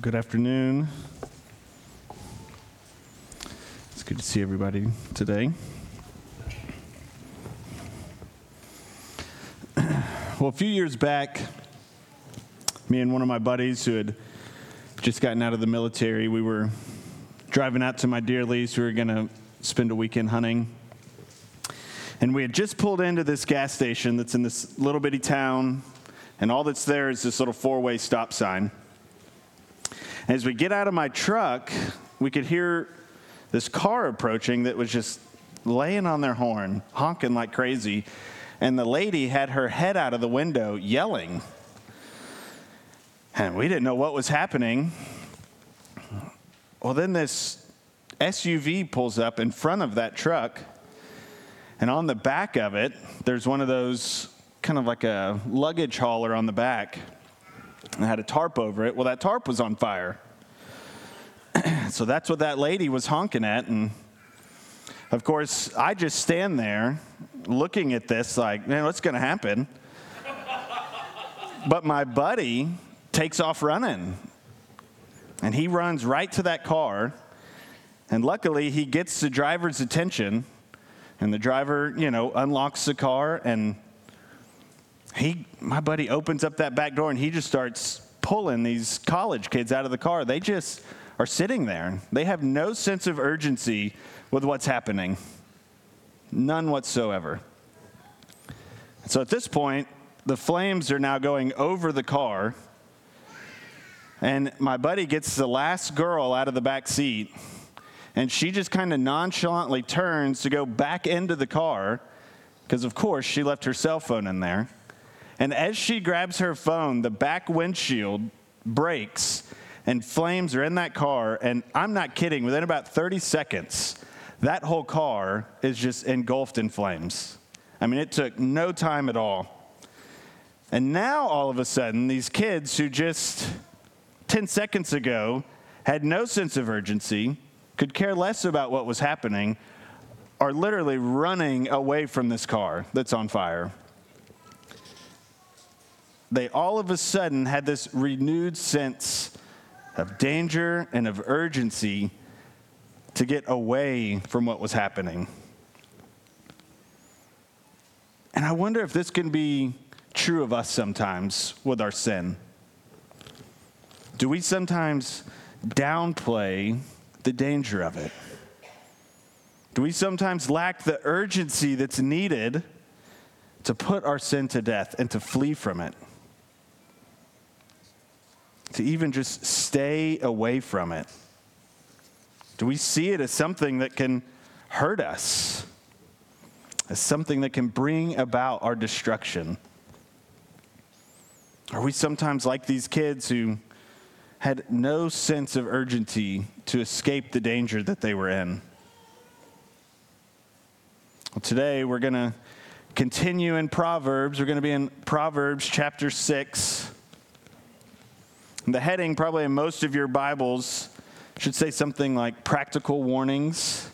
Good afternoon. It's good to see everybody today. Well, a few years back, me and one of my buddies who had just gotten out of the military, we were driving out to my deer lease. We were going to spend a weekend hunting. And we had just pulled into this gas station that's in this little bitty town, and all that's there is this little four way stop sign. As we get out of my truck, we could hear this car approaching that was just laying on their horn, honking like crazy. And the lady had her head out of the window yelling. And we didn't know what was happening. Well, then this SUV pulls up in front of that truck. And on the back of it, there's one of those kind of like a luggage hauler on the back and had a tarp over it. Well, that tarp was on fire. so that's what that lady was honking at. And of course, I just stand there looking at this like, man, what's going to happen? but my buddy takes off running. And he runs right to that car. And luckily, he gets the driver's attention. And the driver, you know, unlocks the car and he, my buddy opens up that back door and he just starts pulling these college kids out of the car. They just are sitting there. They have no sense of urgency with what's happening, none whatsoever. So at this point, the flames are now going over the car. And my buddy gets the last girl out of the back seat, and she just kind of nonchalantly turns to go back into the car, because of course she left her cell phone in there. And as she grabs her phone, the back windshield breaks and flames are in that car. And I'm not kidding, within about 30 seconds, that whole car is just engulfed in flames. I mean, it took no time at all. And now, all of a sudden, these kids who just 10 seconds ago had no sense of urgency, could care less about what was happening, are literally running away from this car that's on fire they all of a sudden had this renewed sense of danger and of urgency to get away from what was happening. And I wonder if this can be true of us sometimes with our sin. Do we sometimes downplay the danger of it? Do we sometimes lack the urgency that's needed to put our sin to death and to flee from it? To even just stay away from it? Do we see it as something that can hurt us? As something that can bring about our destruction? Are we sometimes like these kids who had no sense of urgency to escape the danger that they were in? Well, today we're going to continue in Proverbs. We're going to be in Proverbs chapter 6. The heading, probably in most of your Bibles, should say something like practical warnings.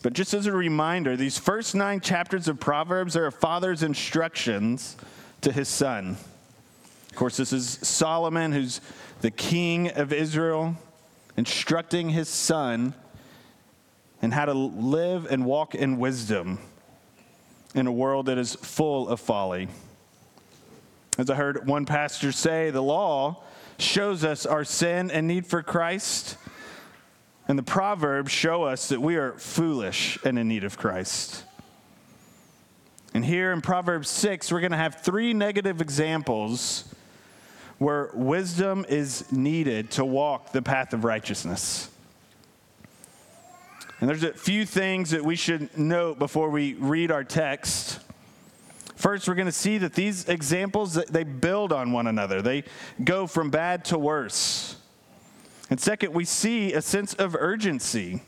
But just as a reminder, these first nine chapters of Proverbs are a father's instructions to his son. Of course, this is Solomon, who's the king of Israel, instructing his son in how to live and walk in wisdom in a world that is full of folly. As I heard one pastor say, the law shows us our sin and need for Christ, and the Proverbs show us that we are foolish and in need of Christ. And here in Proverbs 6, we're going to have three negative examples where wisdom is needed to walk the path of righteousness. And there's a few things that we should note before we read our text. First, we're going to see that these examples they build on one another. They go from bad to worse. And second, we see a sense of urgency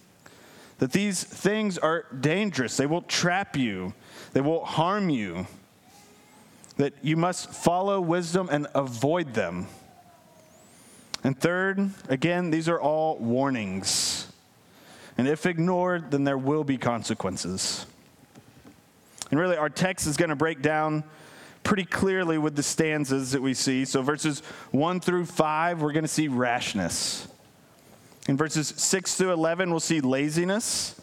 that these things are dangerous. They will trap you. They will harm you. That you must follow wisdom and avoid them. And third, again, these are all warnings. And if ignored, then there will be consequences. And really, our text is going to break down pretty clearly with the stanzas that we see. So, verses 1 through 5, we're going to see rashness. In verses 6 through 11, we'll see laziness.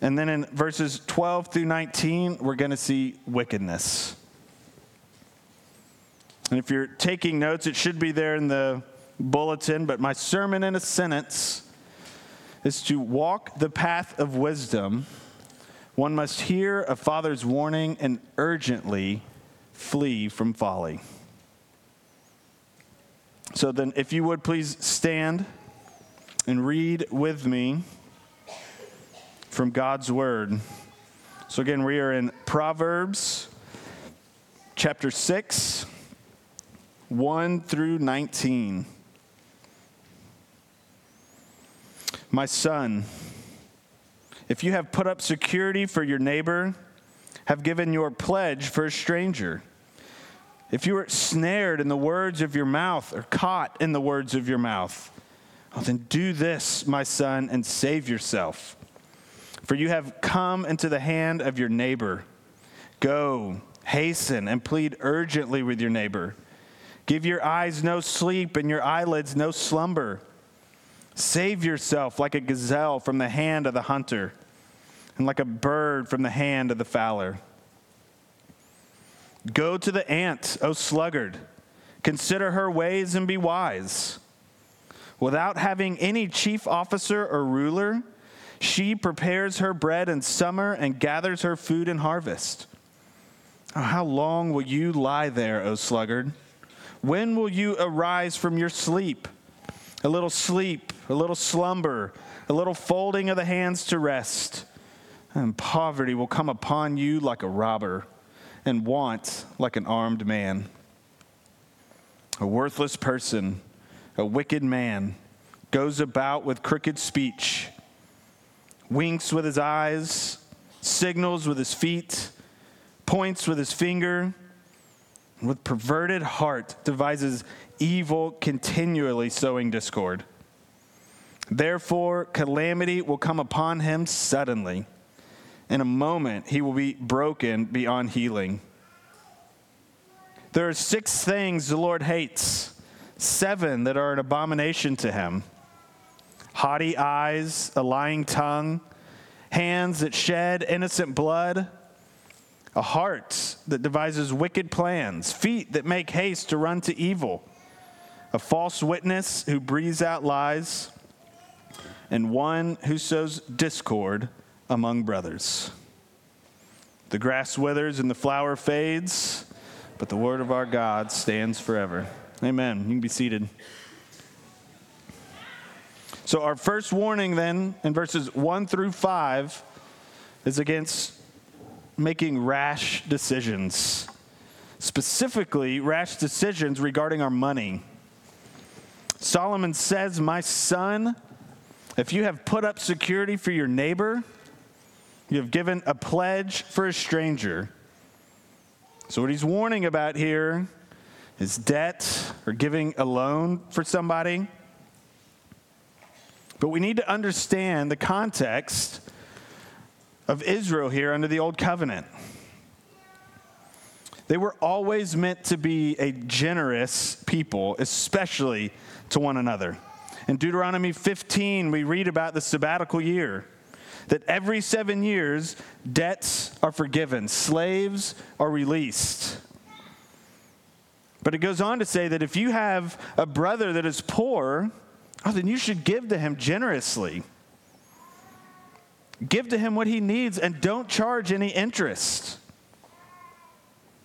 And then in verses 12 through 19, we're going to see wickedness. And if you're taking notes, it should be there in the bulletin, but my sermon in a sentence is to walk the path of wisdom. One must hear a father's warning and urgently flee from folly. So then, if you would please stand and read with me from God's word. So, again, we are in Proverbs chapter 6 1 through 19. My son, if you have put up security for your neighbor, have given your pledge for a stranger, if you are snared in the words of your mouth or caught in the words of your mouth, well, then do this, my son, and save yourself. For you have come into the hand of your neighbor. Go, hasten, and plead urgently with your neighbor Give your eyes no sleep and your eyelids no slumber. Save yourself like a gazelle from the hand of the hunter, and like a bird from the hand of the fowler. Go to the ant, O sluggard. Consider her ways and be wise. Without having any chief officer or ruler, she prepares her bread in summer and gathers her food in harvest. Oh, how long will you lie there, O sluggard? When will you arise from your sleep? A little sleep, a little slumber, a little folding of the hands to rest. And poverty will come upon you like a robber, and want like an armed man. A worthless person, a wicked man, goes about with crooked speech, winks with his eyes, signals with his feet, points with his finger and with perverted heart devises evil, continually sowing discord. Therefore, calamity will come upon him suddenly. In a moment, he will be broken beyond healing. There are six things the Lord hates, seven that are an abomination to him haughty eyes, a lying tongue, hands that shed innocent blood a heart that devises wicked plans, feet that make haste to run to evil, a false witness who breathes out lies, and one who sows discord among brothers. The grass withers and the flower fades, but the word of our God stands forever. Amen. You can be seated. So, our first warning then in verses 1 through 5 is against making rash decisions, specifically, rash decisions regarding our money. Solomon says, My son, if you have put up security for your neighbor, you have given a pledge for a stranger. So, what he's warning about here is debt or giving a loan for somebody. But we need to understand the context of Israel here under the Old Covenant. They were always meant to be a generous people, especially to one another. In Deuteronomy 15, we read about the sabbatical year that every seven years, debts are forgiven, slaves are released. But it goes on to say that if you have a brother that is poor, oh, then you should give to him generously. Give to him what he needs and don't charge any interest.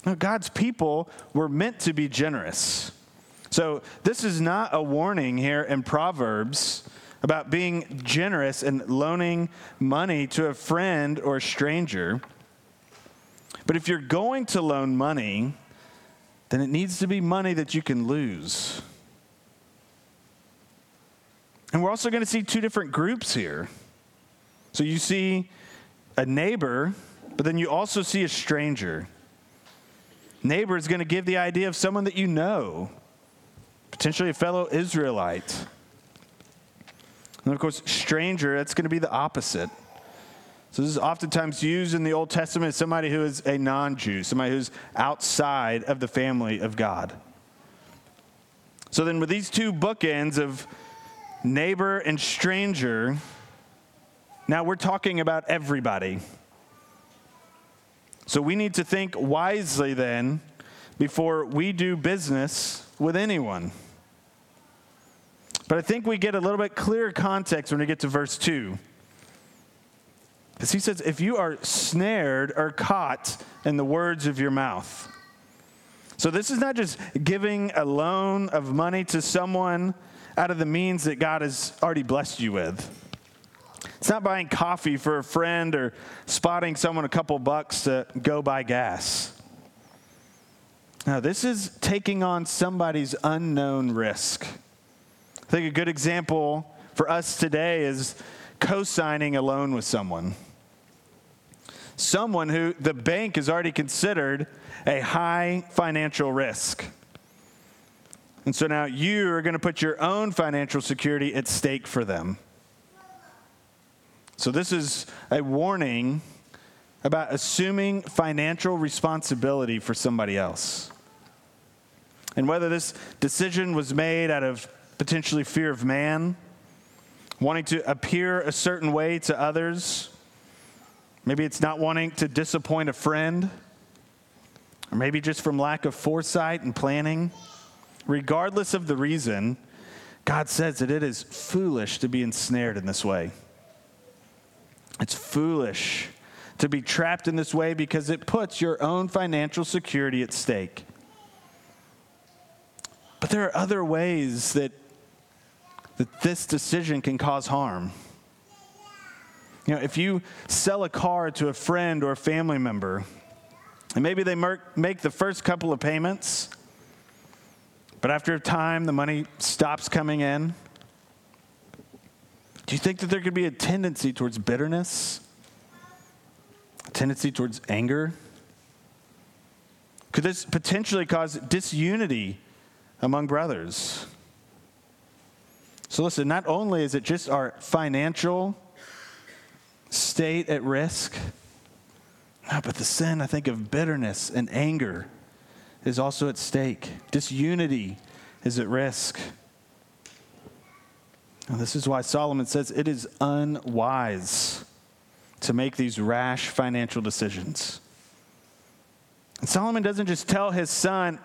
Now, God's people were meant to be generous. So, this is not a warning here in Proverbs about being generous and loaning money to a friend or stranger. But if you're going to loan money, then it needs to be money that you can lose. And we're also going to see two different groups here. So you see a neighbor, but then you also see a stranger. Neighbor is going to give the idea of someone that you know, potentially a fellow Israelite. And of course, stranger, that's going to be the opposite. So this is oftentimes used in the Old Testament as somebody who is a non-Jew, somebody who's outside of the family of God. So then with these two bookends of neighbor and stranger, now we're talking about everybody. So we need to think wisely then before we do business with anyone. But I think we get a little bit clearer context when we get to verse 2. Because he says, if you are snared or caught in the words of your mouth. So this is not just giving a loan of money to someone out of the means that God has already blessed you with. It's not buying coffee for a friend or spotting someone a couple bucks to go buy gas. Now, this is taking on somebody's unknown risk. I think a good example for us today is co signing a loan with someone someone who the bank has already considered a high financial risk. And so now you are going to put your own financial security at stake for them. So, this is a warning about assuming financial responsibility for somebody else. And whether this decision was made out of potentially fear of man, wanting to appear a certain way to others, Maybe it's not wanting to disappoint a friend, or maybe just from lack of foresight and planning. Regardless of the reason, God says that it is foolish to be ensnared in this way. It's foolish to be trapped in this way because it puts your own financial security at stake. But there are other ways that, that this decision can cause harm. You know, if you sell a car to a friend or a family member, and maybe they make the first couple of payments, but after a time the money stops coming in, do you think that there could be a tendency towards bitterness? A tendency towards anger? Could this potentially cause disunity among brothers? So, listen, not only is it just our financial state at risk. But the sin, I think, of bitterness and anger is also at stake. Disunity is at risk. And this is why Solomon says it is unwise to make these rash financial decisions. And Solomon doesn't just tell his son,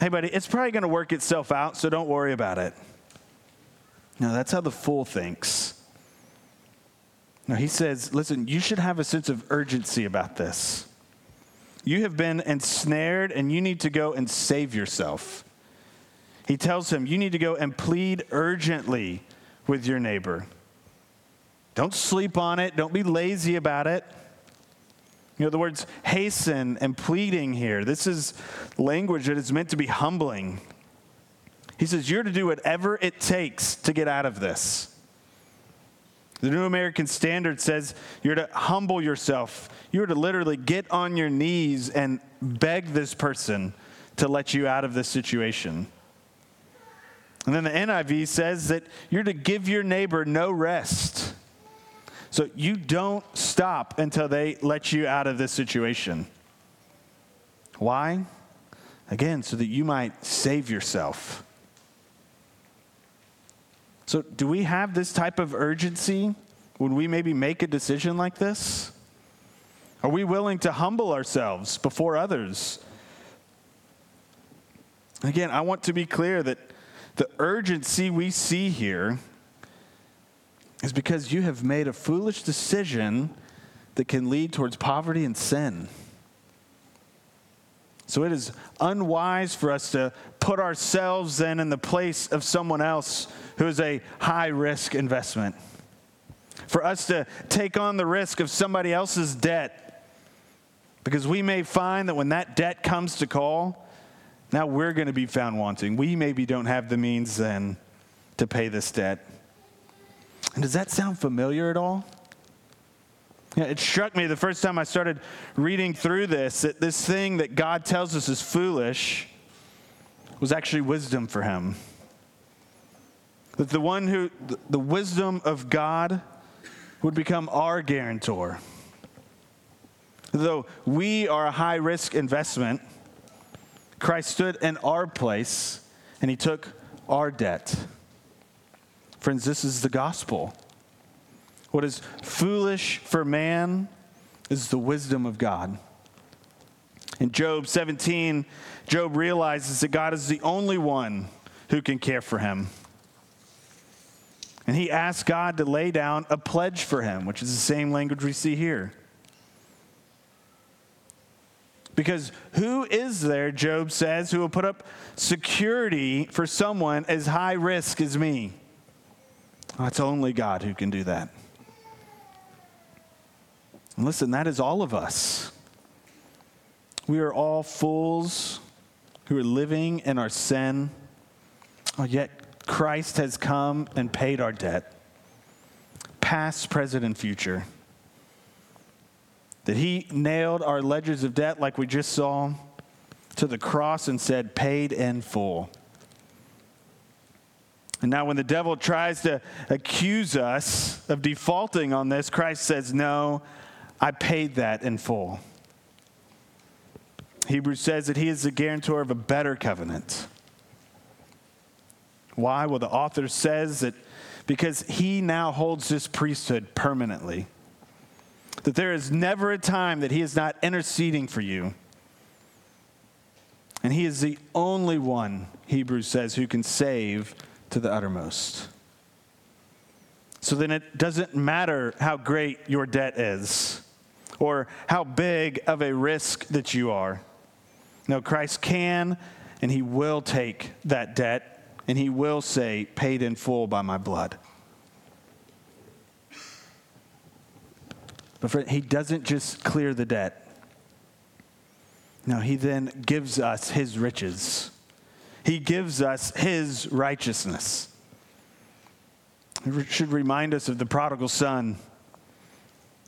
hey, buddy, it's probably going to work itself out, so don't worry about it. No, that's how the fool thinks. No, he says, listen, you should have a sense of urgency about this. You have been ensnared and you need to go and save yourself. He tells him, you need to go and plead urgently with your neighbor. Don't sleep on it, don't be lazy about it. You know, the words hasten and pleading here, this is language that is meant to be humbling. He says, You're to do whatever it takes to get out of this. The New American Standard says you're to humble yourself. You're to literally get on your knees and beg this person to let you out of this situation. And then the NIV says that you're to give your neighbor no rest. So you don't stop until they let you out of this situation. Why? Again, so that you might save yourself. So, do we have this type of urgency when we maybe make a decision like this? Are we willing to humble ourselves before others? Again, I want to be clear that the urgency we see here is because you have made a foolish decision that can lead towards poverty and sin. So it is unwise for us to put ourselves then in the place of someone else who is a high risk investment. For us to take on the risk of somebody else's debt because we may find that when that debt comes to call, now we're going to be found wanting. We maybe don't have the means then to pay this debt. And does that sound familiar at all? Yeah, it struck me the first time I started reading through this that this thing that God tells us is foolish was actually wisdom for him. That the one who, the wisdom of God would become our guarantor. Though we are a high risk investment, Christ stood in our place and he took our debt. Friends, this is the gospel. What is foolish for man is the wisdom of God. In Job 17, Job realizes that God is the only one who can care for him. And he asks God to lay down a pledge for him, which is the same language we see here. Because who is there, Job says, who will put up security for someone as high risk as me? Well, it's only God who can do that. And listen, that is all of us. We are all fools who are living in our sin, oh, yet Christ has come and paid our debt, past, present, and future that he nailed our ledgers of debt, like we just saw, to the cross and said, paid in full. And now, when the devil tries to accuse us of defaulting on this, Christ says, No, I paid that in full. Hebrews says that he is the guarantor of a better covenant. Why? Well, the author says that because he now holds this priesthood permanently that there is never a time that He is not interceding for you. And He is the only one, Hebrews says, who can save to the uttermost. So then it doesn't matter how great your debt is or how big of a risk that you are. No, Christ can and He will take that debt and He will say, paid in full by my blood. But friend, he doesn't just clear the debt. No, he then gives us his riches. He gives us his righteousness. It should remind us of the prodigal son.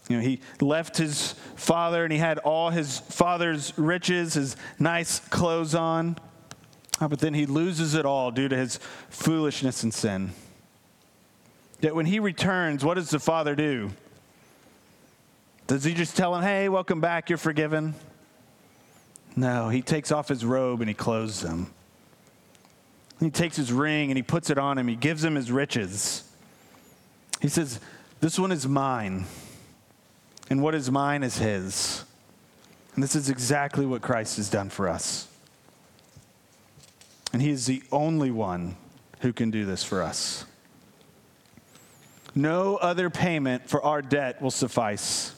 You know, he left his father and he had all his father's riches, his nice clothes on. But then he loses it all due to his foolishness and sin. Yet when he returns, what does the father do? Does he just tell him, hey, welcome back, you're forgiven? No, he takes off his robe and he clothes him. He takes his ring and he puts it on him. He gives him his riches. He says, This one is mine, and what is mine is his. And this is exactly what Christ has done for us. And he is the only one who can do this for us. No other payment for our debt will suffice.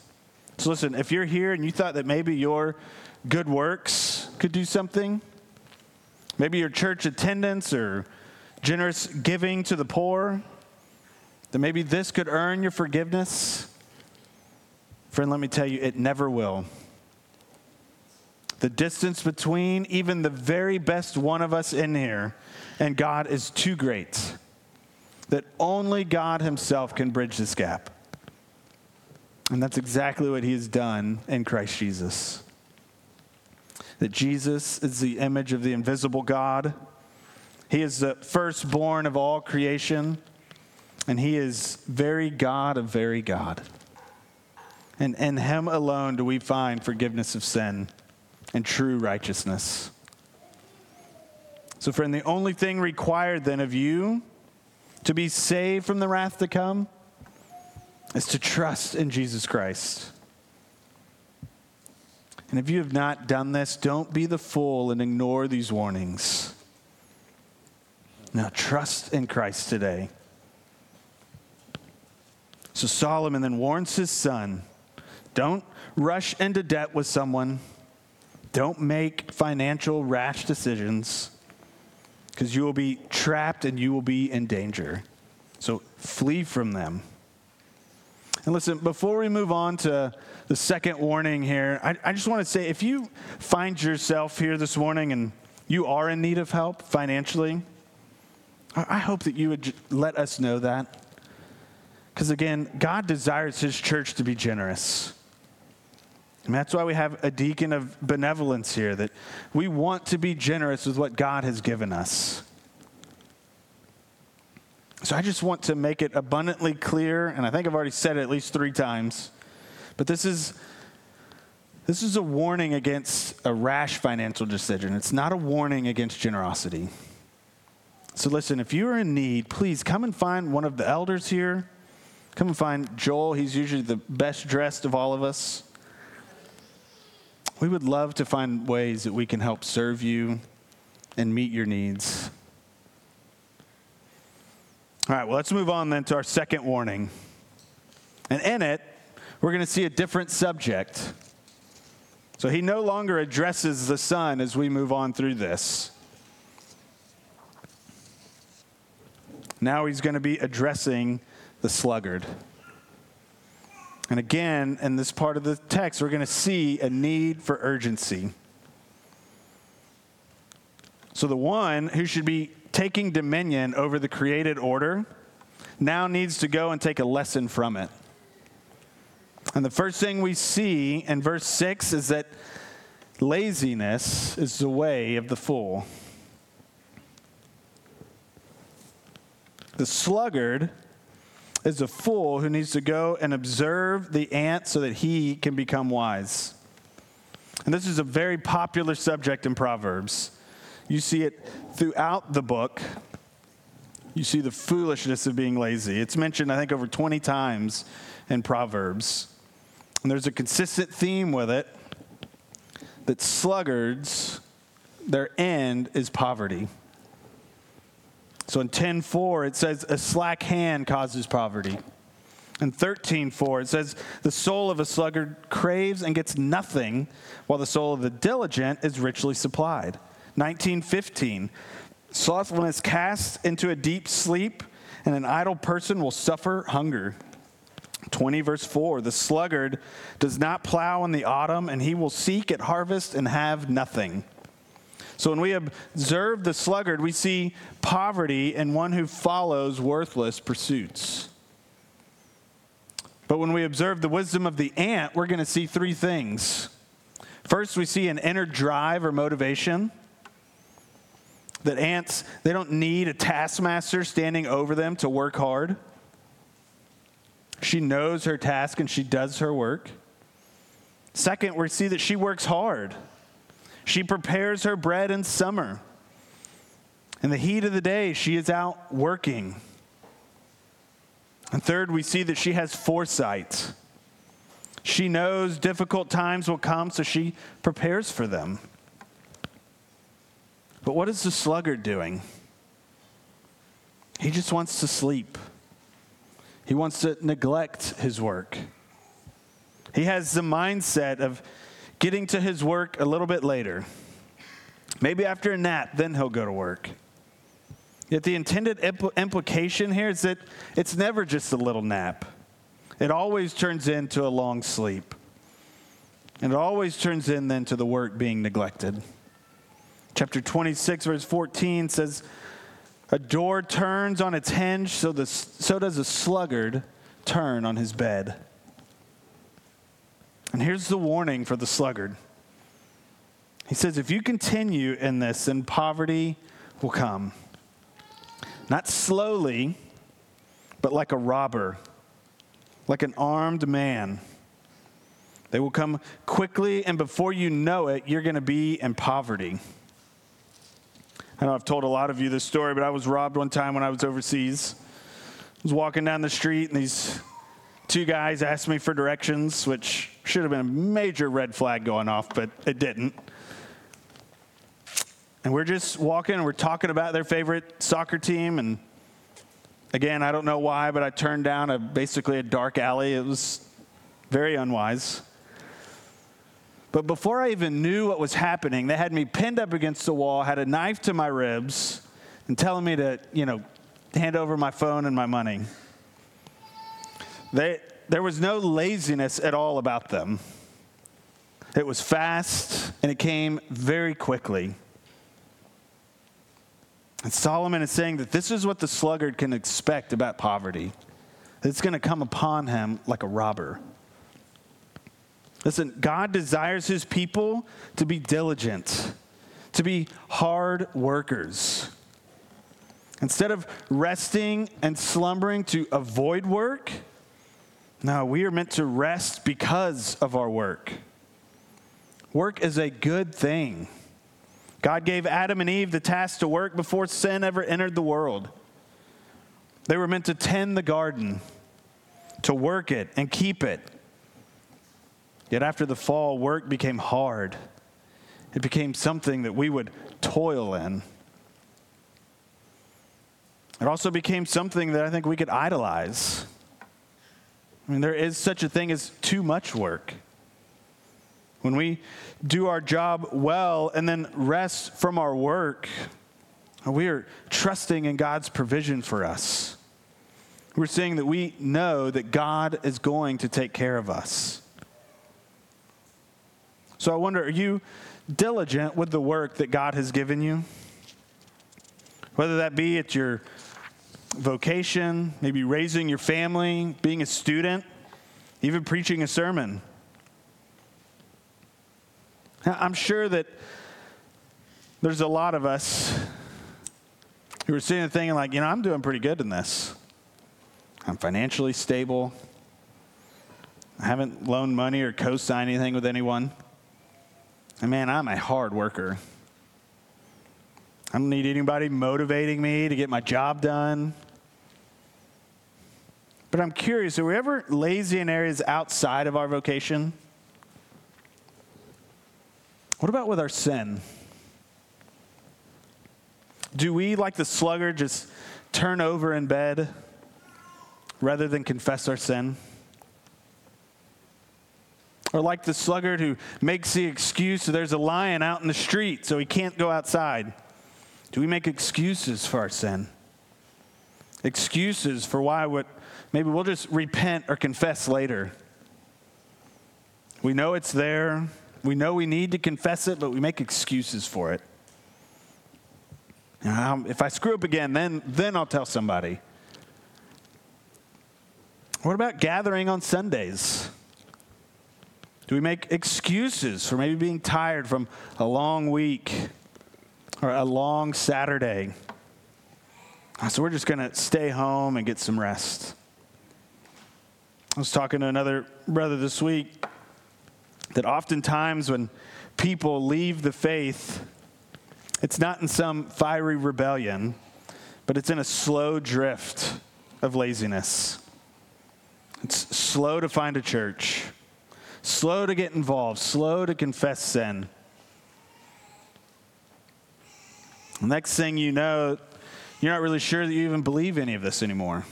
So listen, if you're here and you thought that maybe your good works could do something, maybe your church attendance or generous giving to the poor, that maybe this could earn your forgiveness, friend, let me tell you, it never will. The distance between even the very best one of us in here and God is too great that only God Himself can bridge this gap. And that's exactly what he has done in Christ Jesus. That Jesus is the image of the invisible God. He is the firstborn of all creation, and he is very God of very God. And in him alone do we find forgiveness of sin and true righteousness. So, friend, the only thing required then of you to be saved from the wrath to come is to trust in Jesus Christ. And if you have not done this, don't be the fool and ignore these warnings. Now, trust in Christ today. So, Solomon then warns his son don't rush into debt with someone, don't make financial rash decisions, because you will be trapped and you will be in danger. So, flee from them. And listen, before we move on to the second warning here, I, I just want to say if you find yourself here this morning and you are in need of help financially, I, I hope that you would let us know that. Because again, God desires his church to be generous. And that's why we have a deacon of benevolence here, that we want to be generous with what God has given us. So I just want to make it abundantly clear, and I think I've already said it at least three times, but this is This is a warning against a rash financial decision. It's not a warning against generosity. So, listen, if you are in need, please come and find one of the elders here. Come and find Joel. He's usually the best dressed of all of us. We would love to find ways that we can help serve you and meet your needs. All right, well, let's move on then to our second warning. And in it, we're going to see a different subject. So he no longer addresses the son as we move on through this. Now he's going to be addressing the sluggard. And again, in this part of the text, we're going to see a need for urgency. So the one who should be taking dominion over the created order now needs to go and take a lesson from it. And the first thing we see in verse 6 is that laziness is the way of the fool. The sluggard is a fool who needs to go and observe the ant so that he can become wise. And this is a very popular subject in Proverbs. You see it throughout the book. You see the foolishness of being lazy. It's mentioned, I think, over 20 times in Proverbs. And there's a consistent theme with it that sluggards, their end is poverty. So in 10:4 it says a slack hand causes poverty. In 13:4 it says the soul of a sluggard craves and gets nothing while the soul of the diligent is richly supplied. 19:15 slothfulness casts into a deep sleep and an idle person will suffer hunger. 20 verse 4 The sluggard does not plow in the autumn, and he will seek at harvest and have nothing. So when we observe the sluggard, we see poverty and one who follows worthless pursuits. But when we observe the wisdom of the ant, we're going to see three things. First, we see an inner drive or motivation. That ants, they don't need a taskmaster standing over them to work hard. She knows her task and she does her work. Second, we see that she works hard. She prepares her bread in summer. In the heat of the day, she is out working. And third, we see that she has foresight. She knows difficult times will come, so she prepares for them. But what is the sluggard doing? He just wants to sleep. He wants to neglect his work. He has the mindset of getting to his work a little bit later. Maybe after a nap, then he'll go to work. Yet the intended impl- implication here is that it's never just a little nap, it always turns into a long sleep. And it always turns in then to the work being neglected. Chapter 26, verse 14 says, A door turns on its hinge, so, the, so does a sluggard turn on his bed. And here's the warning for the sluggard. He says, If you continue in this, then poverty will come. Not slowly, but like a robber, like an armed man. They will come quickly, and before you know it, you're going to be in poverty. I know I've told a lot of you this story, but I was robbed one time when I was overseas. I was walking down the street, and these two guys asked me for directions, which should have been a major red flag going off, but it didn't. And we're just walking and we're talking about their favorite soccer team. And again, I don't know why, but I turned down a basically a dark alley. It was very unwise. But before I even knew what was happening, they had me pinned up against the wall, had a knife to my ribs, and telling me to, you know, hand over my phone and my money. They, there was no laziness at all about them. It was fast and it came very quickly. And Solomon is saying that this is what the sluggard can expect about poverty. It's going to come upon him like a robber. Listen, God desires his people to be diligent, to be hard workers. Instead of resting and slumbering to avoid work, no, we are meant to rest because of our work. Work is a good thing. God gave Adam and Eve the task to work before sin ever entered the world. They were meant to tend the garden, to work it and keep it. Yet after the fall, work became hard. It became something that we would toil in. It also became something that I think we could idolize. I mean, there is such a thing as too much work. When we do our job well and then rest from our work, we are trusting in God's provision for us. We're saying that we know that God is going to take care of us. So I wonder are you diligent with the work that God has given you? Whether that be at your vocation, maybe raising your family, being a student, even preaching a sermon. I'm sure that there's a lot of us who are sitting and thinking, like, you know, I'm doing pretty good in this. I'm financially stable. I haven't loaned money or co signed anything with anyone. And man, I'm a hard worker. I don't need anybody motivating me to get my job done. But I'm curious are we ever lazy in areas outside of our vocation? What about with our sin? Do we, like the sluggard, just turn over in bed rather than confess our sin? Or like the sluggard who makes the excuse that there's a lion out in the street so he can't go outside. Do we make excuses for our sin? Excuses for why what maybe we'll just repent or confess later. We know it's there. We know we need to confess it, but we make excuses for it. Um, if I screw up again, then, then I'll tell somebody. What about gathering on Sundays? Do we make excuses for maybe being tired from a long week or a long Saturday? Ah, so we're just going to stay home and get some rest. I was talking to another brother this week that oftentimes when people leave the faith, it's not in some fiery rebellion, but it's in a slow drift of laziness. It's slow to find a church, slow to get involved, slow to confess sin. Next thing you know, you're not really sure that you even believe any of this anymore.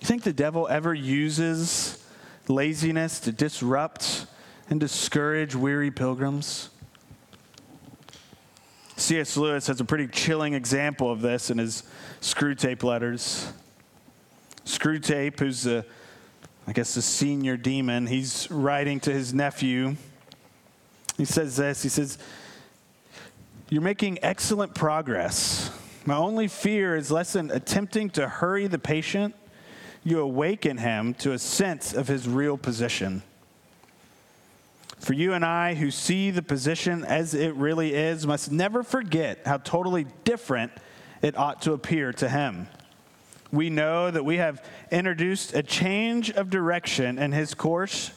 You think the devil ever uses laziness to disrupt and discourage weary pilgrims. C.S. Lewis has a pretty chilling example of this in his Screwtape letters. Screwtape, who's the, I guess, the senior demon, he's writing to his nephew. He says this He says, You're making excellent progress. My only fear is less than attempting to hurry the patient you awaken him to a sense of his real position. For you and I who see the position as it really is must never forget how totally different it ought to appear to him. We know that we have introduced a change of direction in his course,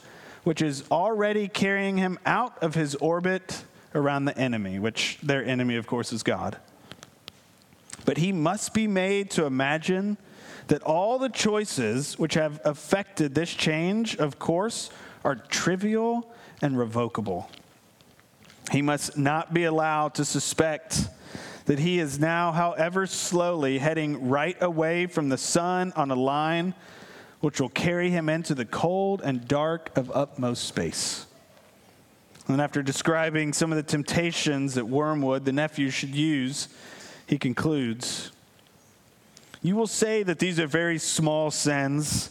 which is already carrying him out of his orbit around the enemy, which their enemy, of course, is God. But he must be made to imagine that all the choices which have affected this change of course are trivial and revocable. He must not be allowed to suspect that he is now, however slowly, heading right away from the sun on a line which will carry him into the cold and dark of utmost space. And after describing some of the temptations that Wormwood, the nephew, should use, he concludes you will say that these are very small sins.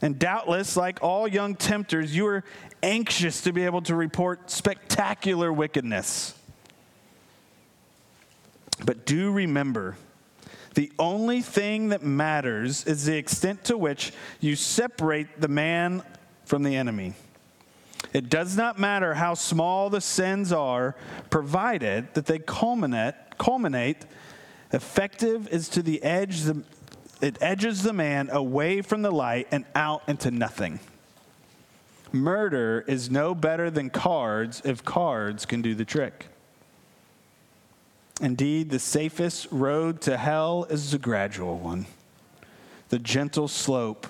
And doubtless, like all young tempters, you are anxious to be able to report spectacular wickedness. But do remember, the only thing that matters is the extent to which you separate the man from the enemy. It does not matter how small the sins are, provided that they culminate, culminate Effective is to the edge, it edges the man away from the light and out into nothing. Murder is no better than cards if cards can do the trick. Indeed, the safest road to hell is the gradual one, the gentle slope,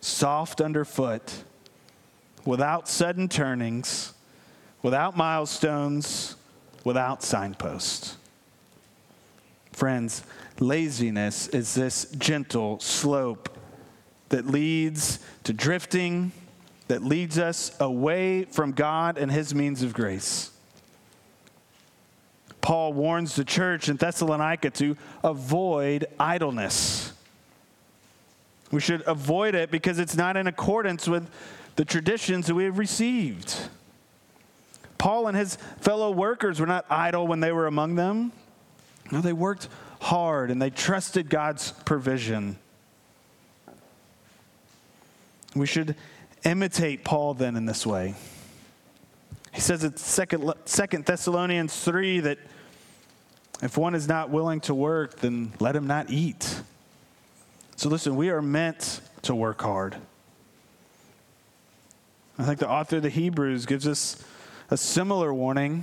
soft underfoot, without sudden turnings, without milestones, without signposts. Friends, laziness is this gentle slope that leads to drifting, that leads us away from God and his means of grace. Paul warns the church in Thessalonica to avoid idleness. We should avoid it because it's not in accordance with the traditions that we have received. Paul and his fellow workers were not idle when they were among them. No, they worked hard and they trusted God's provision. We should imitate Paul then in this way. He says in Second Thessalonians 3 that if one is not willing to work, then let him not eat. So listen, we are meant to work hard. I think the author of the Hebrews gives us a similar warning.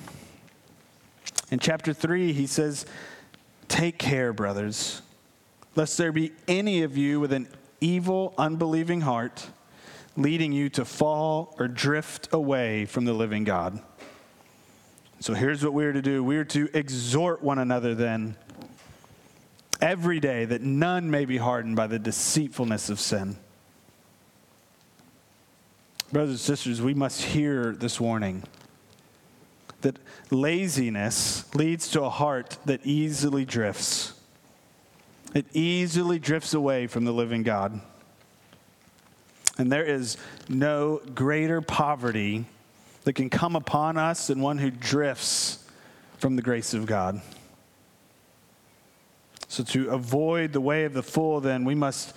In chapter 3, he says, Take care, brothers, lest there be any of you with an evil, unbelieving heart leading you to fall or drift away from the living God. So here's what we're to do we're to exhort one another then every day that none may be hardened by the deceitfulness of sin. Brothers and sisters, we must hear this warning that laziness leads to a heart that easily drifts. It easily drifts away from the living God. And there is no greater poverty that can come upon us than one who drifts from the grace of God. So, to avoid the way of the fool, then, we must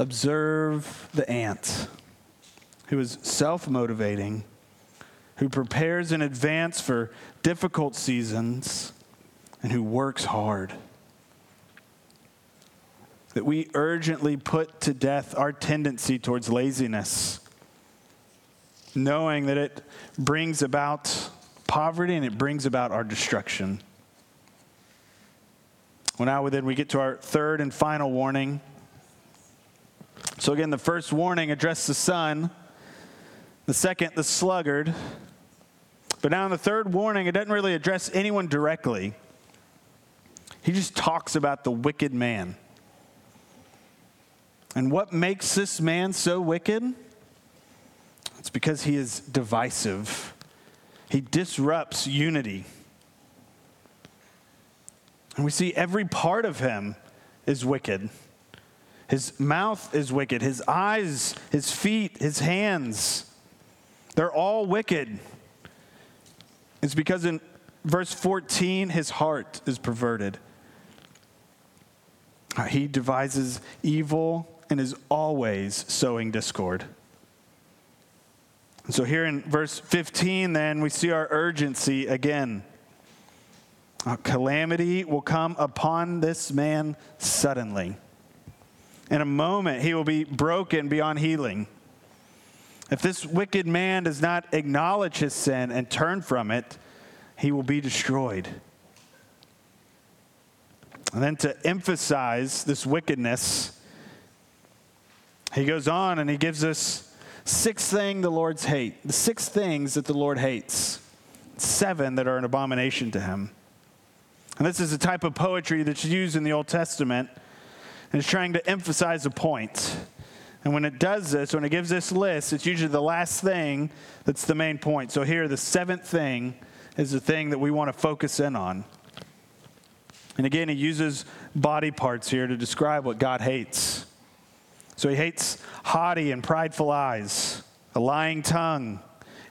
observe the ant who is self motivating, who prepares in advance for difficult seasons, and who works hard. That we urgently put to death our tendency towards laziness knowing that it brings about poverty and it brings about our destruction. Well, now then we get to our third and final warning. So, again, the first warning addressed the son, the second, the sluggard. But now in the third warning, it doesn't really address anyone directly. He just talks about the wicked man. And what makes this man so wicked? It's because he is divisive, he disrupts unity. And we see every part of him is wicked. His mouth is wicked, his eyes, his feet, his hands, they're all wicked. It's because in verse 14, his heart is perverted. Uh, he devises evil and is always sowing discord. So, here in verse 15, then, we see our urgency again. A calamity will come upon this man suddenly. In a moment, he will be broken beyond healing. If this wicked man does not acknowledge his sin and turn from it, he will be destroyed. And then to emphasize this wickedness, he goes on and he gives us Six things the Lord's hate. The six things that the Lord hates. Seven that are an abomination to him. And this is a type of poetry that's used in the Old Testament and is trying to emphasize a point. And when it does this, when it gives this list, it's usually the last thing that's the main point. So here, the seventh thing is the thing that we want to focus in on. And again, he uses body parts here to describe what God hates. So he hates haughty and prideful eyes, a lying tongue,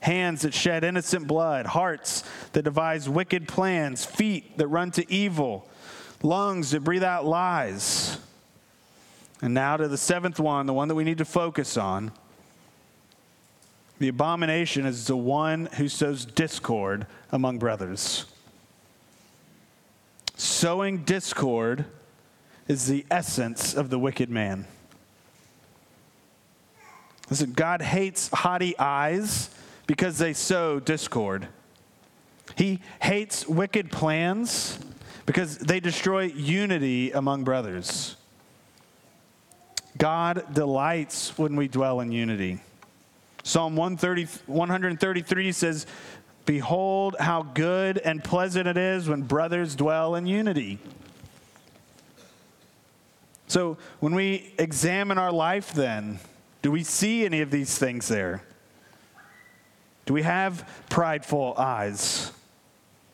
hands that shed innocent blood, hearts that devise wicked plans, feet that run to evil, lungs that breathe out lies. And now to the seventh one, the one that we need to focus on. The abomination is the one who sows discord among brothers. Sowing discord is the essence of the wicked man. Listen, God hates haughty eyes because they sow discord. He hates wicked plans because they destroy unity among brothers. God delights when we dwell in unity. Psalm 130, 133 says, Behold, how good and pleasant it is when brothers dwell in unity. So, when we examine our life, then, do we see any of these things there? Do we have prideful eyes?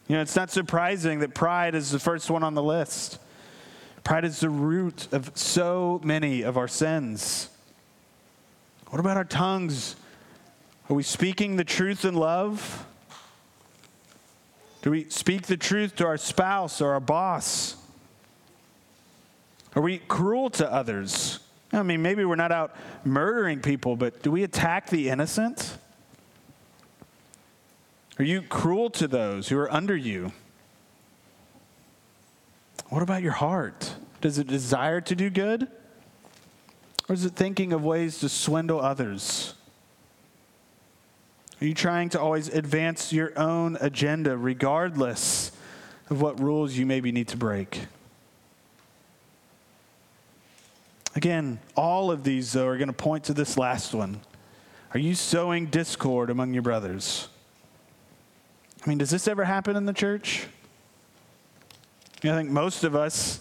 You know, it's not surprising that pride is the first one on the list. Pride is the root of so many of our sins. What about our tongues? Are we speaking the truth in love? Do we speak the truth to our spouse or our boss? Are we cruel to others? I mean, maybe we're not out murdering people, but do we attack the innocent? Are you cruel to those who are under you? What about your heart? Does it desire to do good? Or is it thinking of ways to swindle others? Are you trying to always advance your own agenda regardless of what rules you maybe need to break? Again, all of these, though, are going to point to this last one. Are you sowing discord among your brothers? I mean, does this ever happen in the church? I think most of us,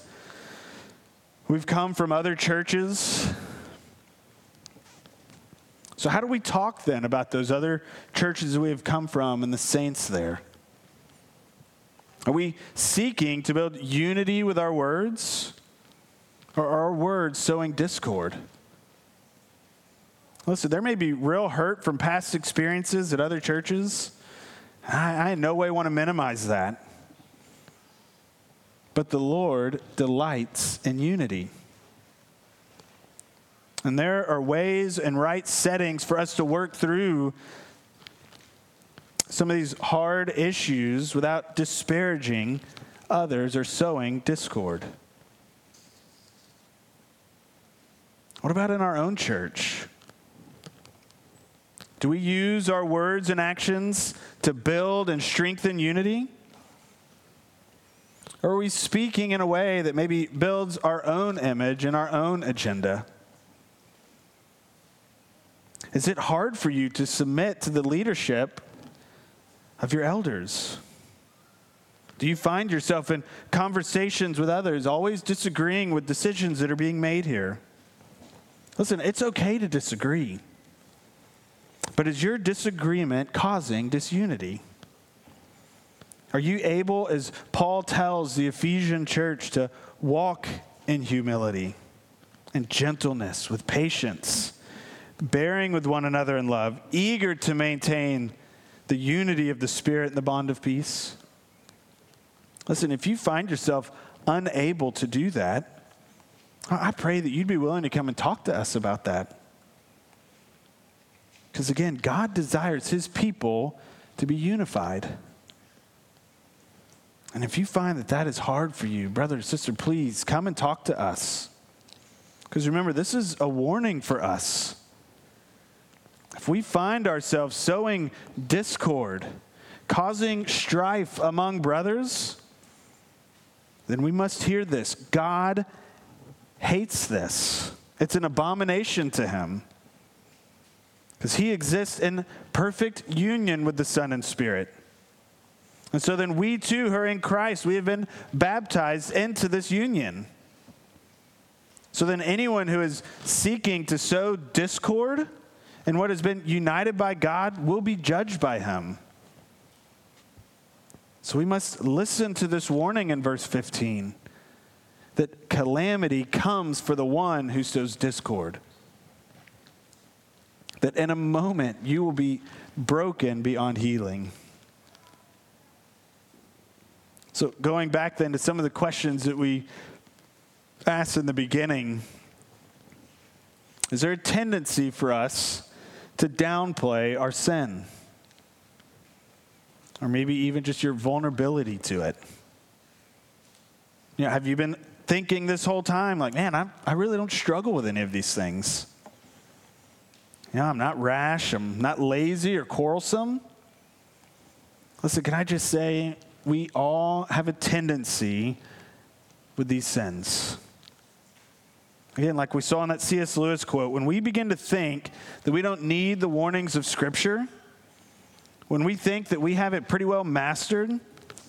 we've come from other churches. So, how do we talk then about those other churches we have come from and the saints there? Are we seeking to build unity with our words? Or are our words sowing discord? Listen, there may be real hurt from past experiences at other churches. I, I in no way want to minimize that. But the Lord delights in unity. And there are ways and right settings for us to work through some of these hard issues without disparaging others or sowing discord. What about in our own church? Do we use our words and actions to build and strengthen unity? Or are we speaking in a way that maybe builds our own image and our own agenda? Is it hard for you to submit to the leadership of your elders? Do you find yourself in conversations with others always disagreeing with decisions that are being made here? Listen, it's okay to disagree. But is your disagreement causing disunity? Are you able, as Paul tells the Ephesian church, to walk in humility and gentleness with patience, bearing with one another in love, eager to maintain the unity of the Spirit and the bond of peace? Listen, if you find yourself unable to do that, I pray that you'd be willing to come and talk to us about that. Because again, God desires his people to be unified. And if you find that that is hard for you, brother or sister, please come and talk to us. Because remember, this is a warning for us. If we find ourselves sowing discord, causing strife among brothers, then we must hear this. God hates this, it's an abomination to him. Because he exists in perfect union with the Son and Spirit. And so then we too, who are in Christ, we have been baptized into this union. So then anyone who is seeking to sow discord in what has been united by God will be judged by him. So we must listen to this warning in verse 15 that calamity comes for the one who sows discord. That in a moment you will be broken beyond healing. So, going back then to some of the questions that we asked in the beginning, is there a tendency for us to downplay our sin? Or maybe even just your vulnerability to it? You know, have you been thinking this whole time, like, man, I, I really don't struggle with any of these things? Yeah, I'm not rash, I'm not lazy or quarrelsome. Listen, can I just say, we all have a tendency with these sins. Again, like we saw in that C.S. Lewis quote, when we begin to think that we don't need the warnings of Scripture, when we think that we have it pretty well mastered,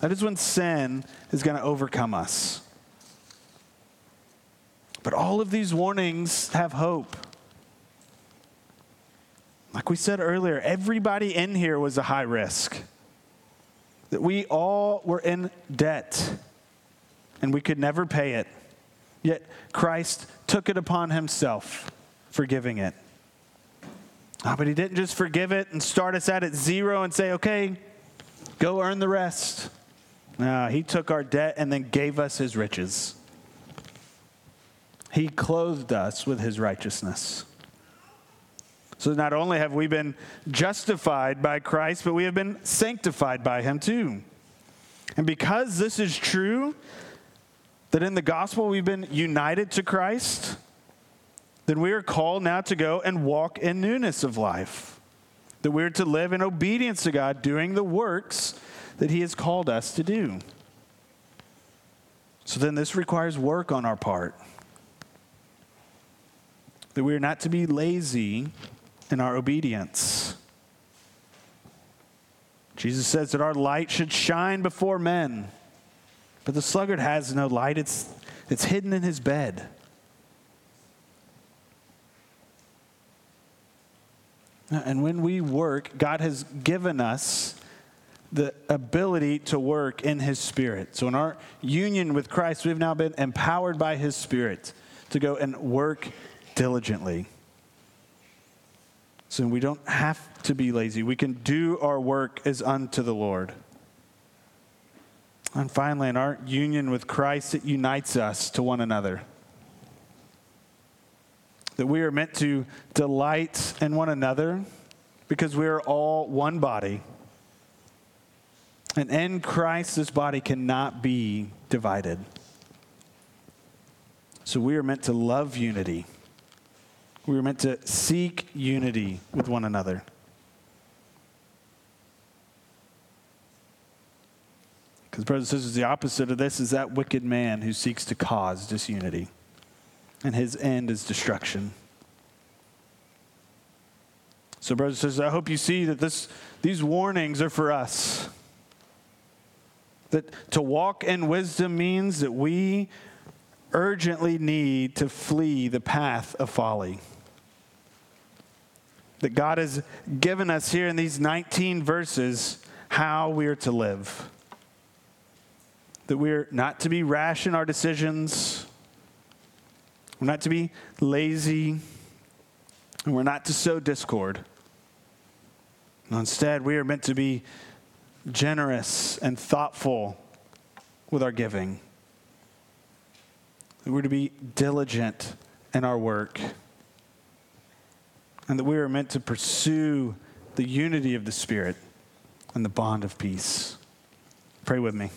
that is when sin is going to overcome us. But all of these warnings have hope. Like we said earlier, everybody in here was a high risk. That we all were in debt and we could never pay it. Yet Christ took it upon himself, forgiving it. Oh, but he didn't just forgive it and start us out at zero and say, okay, go earn the rest. No, he took our debt and then gave us his riches. He clothed us with his righteousness. So not only have we been justified by Christ, but we have been sanctified by him too. And because this is true, that in the gospel we've been united to Christ, then we are called now to go and walk in newness of life. That we're to live in obedience to God, doing the works that He has called us to do. So then this requires work on our part. That we are not to be lazy in our obedience. Jesus says that our light should shine before men. But the sluggard has no light, it's, it's hidden in his bed. And when we work, God has given us the ability to work in His Spirit. So, in our union with Christ, we've now been empowered by His Spirit to go and work diligently. So, we don't have to be lazy. We can do our work as unto the Lord. And finally, in our union with Christ, it unites us to one another. That we are meant to delight in one another because we are all one body. And in Christ, this body cannot be divided. So we are meant to love unity. We were meant to seek unity with one another. Because, brothers and sisters, the opposite of this is that wicked man who seeks to cause disunity, and his end is destruction. So, brothers and sisters, I hope you see that this, these warnings are for us. That to walk in wisdom means that we urgently need to flee the path of folly. That God has given us here in these 19 verses how we are to live that we're not to be rash in our decisions, we're not to be lazy, and we're not to sow discord. Instead, we are meant to be generous and thoughtful with our giving. That we're to be diligent in our work. And that we are meant to pursue the unity of the Spirit and the bond of peace. Pray with me.